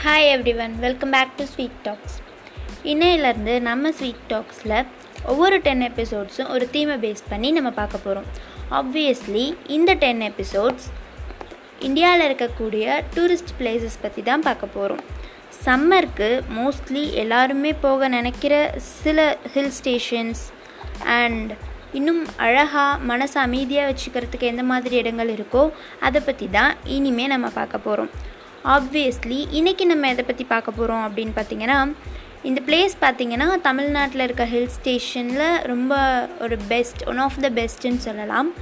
Hi everyone welcome back to sweet talks இன்னையிலேருந்து நம்ம sweet டாக்ஸில் ஒவ்வொரு டென் எபிசோட்ஸும் ஒரு தீமை பேஸ் பண்ணி நம்ம பார்க்க போகிறோம் ஆப்வியஸ்லி இந்த டென் எபிசோட்ஸ் இந்தியாவில் இருக்கக்கூடிய டூரிஸ்ட் பிளேசஸ் பற்றி தான் பார்க்க போகிறோம் சம்மருக்கு மோஸ்ட்லி எல்லாருமே போக நினைக்கிற சில ஹில் ஸ்டேஷன்ஸ் அண்ட் இன்னும் அழகாக மனசை அமைதியாக வச்சுக்கிறதுக்கு எந்த மாதிரி இடங்கள் இருக்கோ அதை பற்றி தான் இனிமேல் நம்ம பார்க்க போகிறோம் ஆப்வியஸ்லி இன்றைக்கி நம்ம எதை பற்றி பார்க்க போகிறோம் அப்படின்னு பார்த்தீங்கன்னா இந்த பிளேஸ் பார்த்தீங்கன்னா தமிழ்நாட்டில் இருக்க ஹில் ஸ்டேஷனில் ரொம்ப ஒரு பெஸ்ட் ஒன் ஆஃப் த பெஸ்ட்டுன்னு சொல்லலாம்.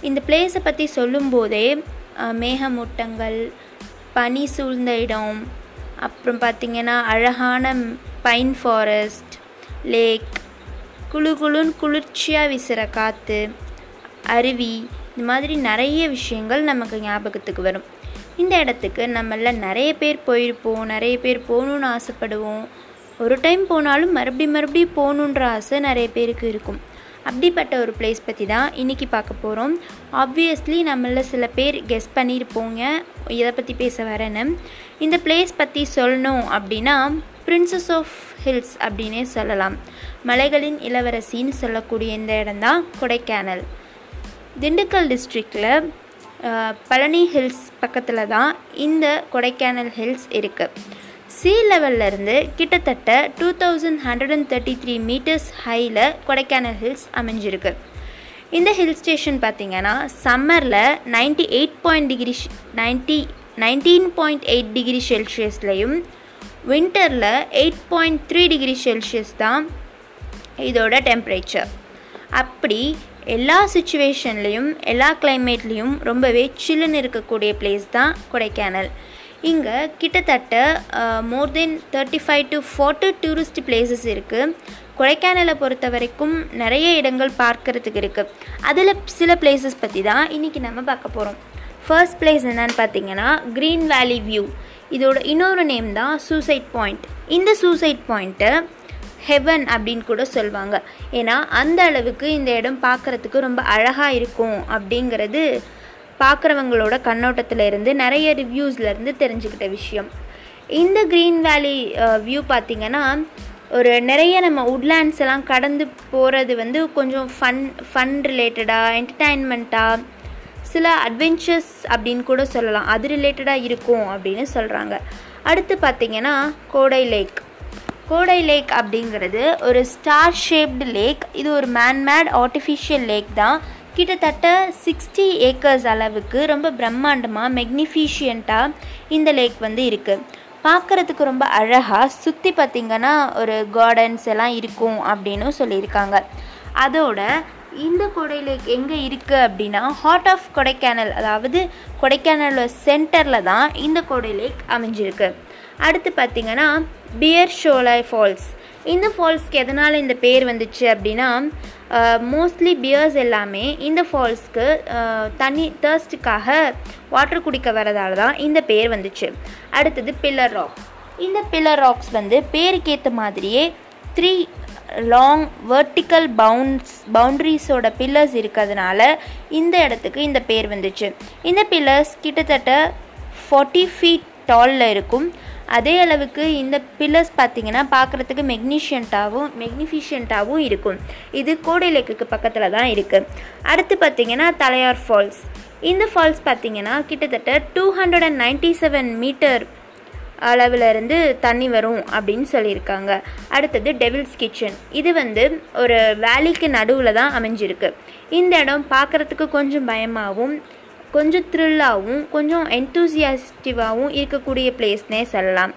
இந்த பிளேஸை பற்றி சொல்லும்போதே மேகமூட்டங்கள் பனி சூழ்ந்த இடம் அப்புறம் பார்த்திங்கன்னா அழகான பைன் ஃபாரஸ்ட் லேக் குளு குளுன்னு குளிர்ச்சியாக வீசுகிற காற்று அருவி இந்த மாதிரி நிறைய விஷயங்கள் நமக்கு ஞாபகத்துக்கு வரும். இந்த இடத்துக்கு நம்மள நிறைய பேர் போயிருப்போம் நிறைய பேர் போகணுன்னு ஆசைப்படுவோம். ஒரு டைம் போனாலும் மறுபடி மறுபடி போகணுன்ற ஆசை நிறைய பேருக்கு இருக்கும். அப்படிப்பட்ட ஒரு பிளேஸ் பற்றி தான் இன்றைக்கி பார்க்க போகிறோம் ஆப்வியஸ்லி நம்மள சில பேர் கெஸ் பண்ணியிருப்போங்க. இதை பற்றி பேச வரேன்னு. இந்த பிளேஸ் பற்றி சொல்லணும் அப்படின்னா பிரின்சஸ் ஆஃப் ஹில்ஸ் அப்படின்னே சொல்லலாம். மலைகளின் இளவரசின்னு சொல்லக்கூடிய இந்த இடம்தான் கொடைக்கானல். திண்டுக்கல் டிஸ்ட்ரிக்டில் பழனி ஹில்ஸ் பக்கத்தில் தான் இந்த கொடைக்கானல் ஹில்ஸ் இருக்குது சீ இருந்து கிட்டத்தட்ட two thousand hundred and thirty three meters ஹையில் கொடைக்கானல் ஹில்ஸ் அமைஞ்சிருக்கு. இந்த ஹில் ஸ்டேஷன் பார்த்தீங்கன்னா சம்மரில் ninety eight point degree ninety nineteen point eight degree செல்சியஸ்லையும் வின்டரில் eight point three degree celsius தான் இதோட டெம்பரேச்சர். அப்படி எல்லா சுச்சுவேஷன்லேயும் எல்லா கிளைமேட்லேயும் ரொம்பவே சில்லுன்னு இருக்கக்கூடிய பிளேஸ் தான் கொடைக்கானல். இங்கே கிட்டத்தட்ட more then thirty five to forty tourist places இருக்குது கொடைக்கானலை பொறுத்த வரைக்கும் நிறைய இடங்கள் பார்க்கறதுக்கு இருக்குது அதில் சில பிளேசஸ் பற்றி தான் இன்றைக்கி நம்ம பார்க்க போகிறோம் ஃபர்ஸ்ட் பிளேஸ் என்னன்னு பார்த்தீங்கன்னா க்ரீன் வேலி வியூ இதோட இன்னொரு நேம் தான் சூசைட் பாயிண்ட் இந்த சூசைட் பாயிண்ட்டை ஹெவன் அப்படின்னு கூட சொல்லுவாங்க ஏன்னா அந்த அளவுக்கு இந்த இடம் பார்க்குறதுக்கு ரொம்ப அழகாக இருக்கும் அப்படிங்கிறது பார்க்குறவங்களோட கண்ணோட்டத்தில் இருந்து நிறைய ரிவ்யூஸ்லேருந்து தெரிஞ்சுக்கிட்ட விஷயம். இந்த க்ரீன் வேலி வியூ பார்த்திங்கன்னா ஒரு நிறைய நம்ம உட்லேண்ட்ஸ் எல்லாம் கடந்து போகிறது வந்து கொஞ்சம் ஃபன் ஃபன் ரிலேட்டடாக என்டர்டைன்மெண்ட்டாக சில அட்வென்ச்சர்ஸ் அப்படின்னு கூட சொல்லலாம். அது ரிலேட்டடாக இருக்கும் அப்படின்னு சொல்கிறாங்க அடுத்து பார்த்திங்கன்னா கோடை லேக் கோடை லேக் அப்படிங்கிறது ஒரு ஸ்டார் ஷேப்டு லேக் இது ஒரு மேன்மேட் ஆர்டிஃபிஷியல் லேக் தான். கிட்டத்தட்ட சிக்ஸ்டி ஏக்கர்ஸ் அளவுக்கு ரொம்ப பிரம்மாண்டமாக மெக்னிஃபிஷியண்ட்டாக இந்த லேக் வந்து இருக்குது பார்க்குறதுக்கு ரொம்ப அழகாக சுற்றி பார்த்திங்கன்னா ஒரு கார்டன்ஸ் எல்லாம் இருக்கும் அப்படின்னு சொல்லியிருக்காங்க. அதோட இந்த கொடை லேக் எங்கே இருக்குது அப்படின்னா ஹார்ட் ஆஃப் கொடைக்கானல் அதாவது கொடைக்கானலோட சென்டரில் தான் இந்த கொடை லேக் அமைஞ்சிருக்கு. அடுத்து பார்த்திங்கன்னா பியர் ஷோலாய் ஃபால்ஸ் இந்த ஃபால்ஸ்க்கு எதனால் இந்த பேர் வந்துச்சு அப்படின்னா மோஸ்ட்லி பியர்ஸ் எல்லாமே இந்த ஃபால்ஸ்க்கு தண்ணி தேர்ஸ்ட்டுக்காக வாட்டர் குடிக்க வரதால தான் இந்த பேர் வந்துச்சு. அடுத்தது பில்லர் ராக் இந்த பில்லர் ராக்ஸ் வந்து பேருக்கேற்ற மாதிரியே த்ரீ லாங் வெர்டிக்கல் பவுண்ட்ஸ் பவுண்ட்ரிஸோட பில்லர்ஸ் இருக்கிறதுனால இந்த இடத்துக்கு இந்த பேர் வந்துச்சு. இந்த பில்லர்ஸ் கிட்டத்தட்ட ஃபார்ட்டி ஃபீட் டாலில் இருக்கும். அதே அளவுக்கு இந்த பில்லர்ஸ் பார்த்தீங்கன்னா பார்க்குறதுக்கு மெக்னிஷியண்ட்டாகவும் மெக்னிஃபிஷியண்ட்டாகவும் இருக்கும். இது கோடை லேக்குக்கு பக்கத்தில் தான் இருக்குது அடுத்து பார்த்திங்கன்னா தலையார் ஃபால்ஸ் இந்த ஃபால்ஸ் பார்த்தீங்கன்னா கிட்டத்தட்ட two hundred and ninety seven meter அளவிலிருந்து தண்ணி வரும் அப்படின்னு சொல்லியிருக்காங்க. அடுத்தது டெவில்ஸ் கிச்சன் இது வந்து ஒரு வேலிக்கு நடுவில் தான் அமைஞ்சிருக்கு. இந்த இடம் பார்க்குறதுக்கு கொஞ்சம் பயமாகவும் கொஞ்சம் த்ரில்லாகவும் கொஞ்சம் என்தூசியாஸ்டிவாகவும் இருக்கக்கூடிய பிளேஸ்னே சொல்லலாம்.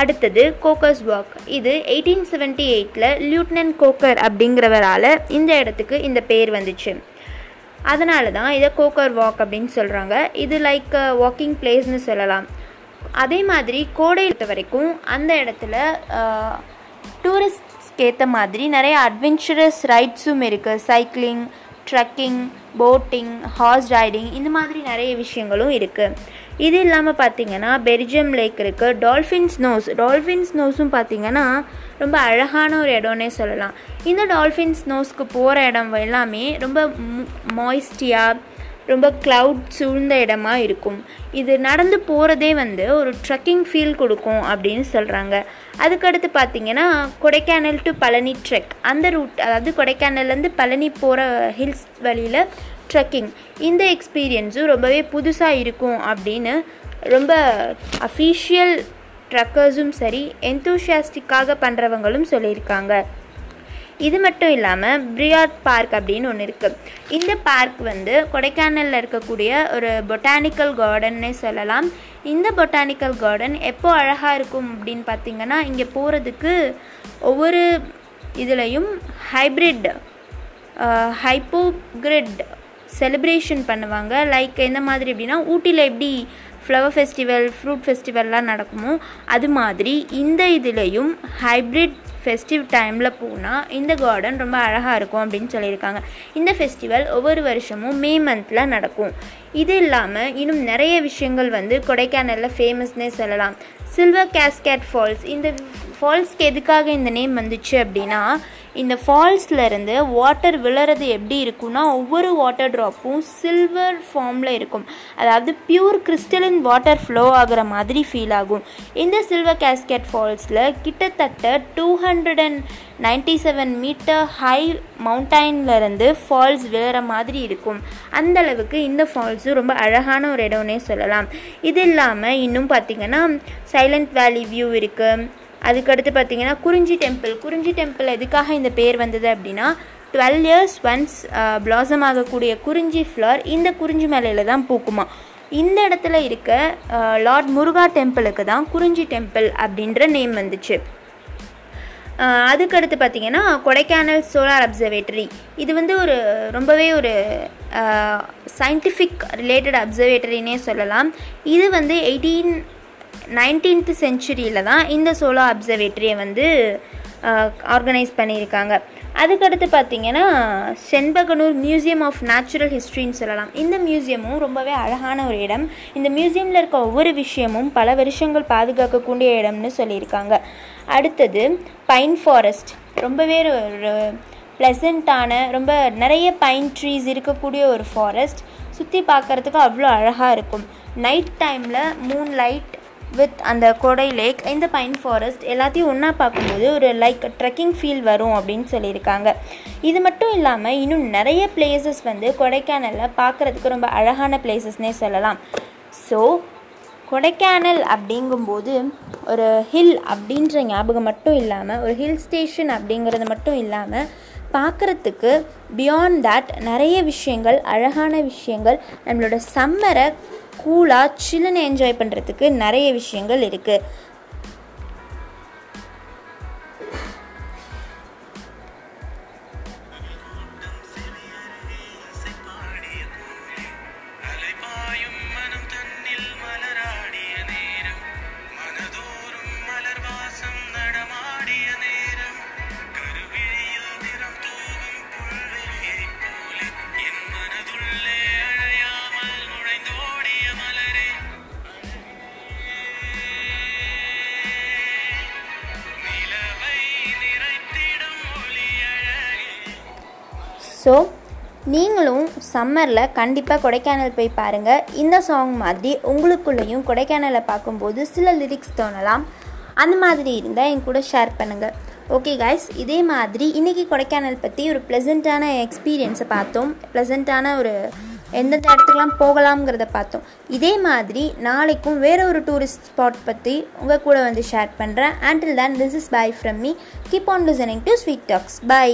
அடுத்தது கோக்கர்ஸ் வாக் இது எயிட்டீன் செவன்ட்டி எயிட்டில் லியூட்னன்ட் கோக்கர் அப்படிங்கிறவரால் இந்த இடத்துக்கு இந்த பேர் வந்துச்சு. அதனால தான் இதை கோக்கர் வாக் அப்படின்னு சொல்கிறாங்க இது லைக் வாக்கிங் பிளேஸ்னு சொல்லலாம். அதே மாதிரி கோடை பொறுத்த வரைக்கும் அந்த இடத்துல டூரிஸ்ட்ஸ்க்கு ஏற்ற மாதிரி நிறைய அட்வென்ச்சரஸ் ரைட்ஸும் இருக்குது cycling trekking boating horse riding இந்த மாதிரி நிறைய விஷயங்களும் இருக்குது இது இல்லாமல் பார்த்தீங்கன்னா பெர்ஜியம் லேக் இருக்குது டால்ஃபின்ஸ் நோஸ் டால்ஃபின்ஸ் நோஸும் பார்த்தீங்கன்னா ரொம்ப அழகான ஒரு இடம்னே சொல்லலாம். இந்த டால்ஃபின்ஸ் நோஸ்க்கு போகிற இடம் எல்லாமே ரொம்ப மாய்ஸ்டியாக ரொம்ப க்ளவுட் சூழ்ந்த இடமா இருக்கும். இது நடந்து போகிறதே வந்து ஒரு ட்ரெக்கிங் ஃபீல் கொடுக்கும் அப்படின்னு சொல்கிறாங்க அதுக்கடுத்து பார்த்தீங்கன்னா கொடைக்கானல் டு பழனி ட்ரெக் அந்த ரூட் அதாவது கொடைக்கானல்லேருந்து பழனி போகிற ஹில்ஸ் வழியில் ட்ரெக்கிங் இந்த எக்ஸ்பீரியன்ஸும் ரொம்பவே புதுசாக இருக்கும் அப்படின்னு ரொம்ப அஃபீஷியல் ட்ரக்கர்ஸும் சரி எந்தூஷியாஸ்டிக்காக பண்ணுறவங்களும் சொல்லியிருக்காங்க. இது மட்டும் இல்லாமல் பிரியாட் பார்க் அப்படின்னு ஒன்று இருக்குது இந்த பார்க் வந்து கொடைக்கானலில் இருக்கக்கூடிய ஒரு பொட்டானிக்கல் கார்டன்னே சொல்லலாம். இந்த பொட்டானிக்கல் கார்டன் எப்போ அழகாக இருக்கும் அப்படின்னு பார்த்தீங்கன்னா இங்கே போகிறதுக்கு ஒவ்வொரு இதுலேயும் ஹைப்ரிட் ஹைப்போகிரிட் செலிப்ரேஷன் பண்ணுவாங்க. லைக் எந்த மாதிரி அப்படின்னா ஊட்டியில் எப்படி ஃப்ளவர் ஃபெஸ்டிவல் ஃப்ரூட் ஃபெஸ்டிவல்லாம் நடக்குமோ அது மாதிரி இந்த இதுலேயும் ஹைப்ரிட் ஃபெஸ்டிவ் டைமில் போனால் இந்த கார்டன் ரொம்ப அழகாக இருக்கும் அப்படின்னு சொல்லியிருக்காங்க. இந்த ஃபெஸ்டிவல் ஒவ்வொரு வருஷமும் மே மந்தில் நடக்கும். இது இல்லாமல் இன்னும் நிறைய விஷயங்கள் வந்து கொடைக்கானலில் ஃபேமஸ்னே சொல்லலாம். சில்வர் கேஸ்கேட் ஃபால்ஸ் இந்த ஃபால்ஸ்க்கு எதுக்காக இந்த நேம் வந்துச்சு அப்படின்னா இந்த ஃபால்ஸ்லேருந்து வாட்டர் விழுறது எப்படி இருக்கும்னா ஒவ்வொரு வாட்டர் ட்ராப்பும் சில்வர் ஃபார்மில் இருக்கும். அதாவது பியூர் கிறிஸ்டலின் வாட்டர் ஃப்ளோ ஆகிற மாதிரி ஃபீல் ஆகும். இந்த சில்வர் கேஸ்கேட் ஃபால்ஸில் கிட்டத்தட்ட two hundred and ninety seven meter high மவுண்டைன்லேருந்து falls விழுற மாதிரி இருக்கும். அந்த அளவுக்கு இந்த ஃபால்ஸும் ரொம்ப அழகான ஒரு இடம்னே சொல்லலாம். இது இல்லாமல் இன்னும் பார்த்திங்கன்னா சைலண்ட் வேலி வியூ இருக்குது அதுக்கடுத்து பார்த்திங்கன்னா குறிஞ்சி டெம்பிள் குறிஞ்சி டெம்பிள் எதுக்காக இந்த பேர் வந்தது அப்படின்னா டுவெல் இயர்ஸ் ஒன்ஸ் பிளாசம் ஆகக்கூடிய குறிஞ்சி ஃப்ளவர் இந்த குறிஞ்சி மலையில் தான் பூக்குமா இந்த இடத்துல இருக்க லார்ட் முருகா டெம்பிளுக்கு தான் குறிஞ்சி டெம்பிள் அப்படின்ற நேம் வந்துச்சு. அதுக்கடுத்து பார்த்திங்கன்னா கொடைக்கானல் சோலார் அப்சர்வேட்டரி. இது வந்து ஒரு ரொம்பவே ஒரு சயின்டிஃபிக் ரிலேட்டட் அப்சர்வேட்டரினே சொல்லலாம். இது வந்து எயிட்டீன் நைன்டீன்த் செஞ்சுரியில் தான் இந்த சோலார் அப்சர்வேட்டரியை வந்து ஆர்கனைஸ் பண்ணியிருக்காங்க. அதுக்கடுத்து பார்த்திங்கன்னா செண்பகனூர் மியூசியம் ஆஃப் நேச்சுரல் ஹிஸ்ட்ரின்னு சொல்லலாம். இந்த மியூசியமும் ரொம்பவே அழகான ஒரு இடம். இந்த மியூசியமில் இருக்க ஒவ்வொரு விஷயமும் பல வருஷங்கள் பாதுகாக்கக்கூடிய இடம்னு சொல்லியிருக்காங்க. அடுத்தது பைன் ஃபாரஸ்ட் ரொம்பவே ஒரு ப்ளசண்ட்டான ரொம்ப நிறைய பைன் ட்ரீஸ் இருக்கக்கூடிய ஒரு ஃபாரஸ்ட் சுற்றி பார்க்குறதுக்கு அவ்வளோ அழகாக இருக்கும். நைட் டைமில் மூன் லைட் வித் அந்த கொடை லேக் இந்த பைன் ஃபாரஸ்ட் எல்லாத்தையும் ஒன்றா பார்க்கும்போது ஒரு லைக் ட்ரெக்கிங் ஃபீல் வரும் அப்படின்னு சொல்லியிருக்காங்க. இது மட்டும் இல்லாமல் இன்னும் நிறைய பிளேசஸ் வந்து கொடைக்கானலில் பார்க்குறதுக்கு ரொம்ப அழகான பிளேசஸ்னே சொல்லலாம். ஸோ கொடைக்கானல் அப்படிங்கும்போது ஒரு ஹில் அப்படின்ற ஞாபகம் மட்டும் இல்லாமல் ஒரு ஹில் ஸ்டேஷன் அப்படிங்கிறது மட்டும் இல்லாமல் பார்க்குறதுக்கு பியாண்ட் தட் நிறைய விஷயங்கள் அழகான விஷயங்கள் நம்மளோட சம்மரை கூலாக சில்லுன்னு என்ஜாய் பண்ணுறதுக்கு நிறைய விஷயங்கள் இருக்குது ஸோ நீங்களும் சம்மரில் கண்டிப்பாக கொடைக்கானல் போய் பாருங்கள் இந்த சாங் மாதிரி உங்களுக்குள்ளேயும் கொடைக்கானலை பார்க்கும்போது சில லிரிக்ஸ் தோணலாம். அந்த மாதிரி இருந்தால் என் கூட ஷேர் பண்ணுங்கள் ஓகே காய்ஸ் இதே மாதிரி இன்றைக்கி கொடைக்கானல் பற்றி ஒரு ப்ளசண்ட்டான எக்ஸ்பீரியன்ஸை பார்த்தோம். ப்ளசண்ட்டான ஒரு எந்தெந்த இடத்துக்குலாம் போகலாம்ங்கிறத பார்த்தோம். இதே மாதிரி நாளைக்கும் வேறு ஒரு டூரிஸ்ட் ஸ்பாட் பற்றி உங்கள் கூட வந்து ஷேர் பண்ணுறேன் ஆண்டில் தான் this is bye from me keep on listening to sweet talks bye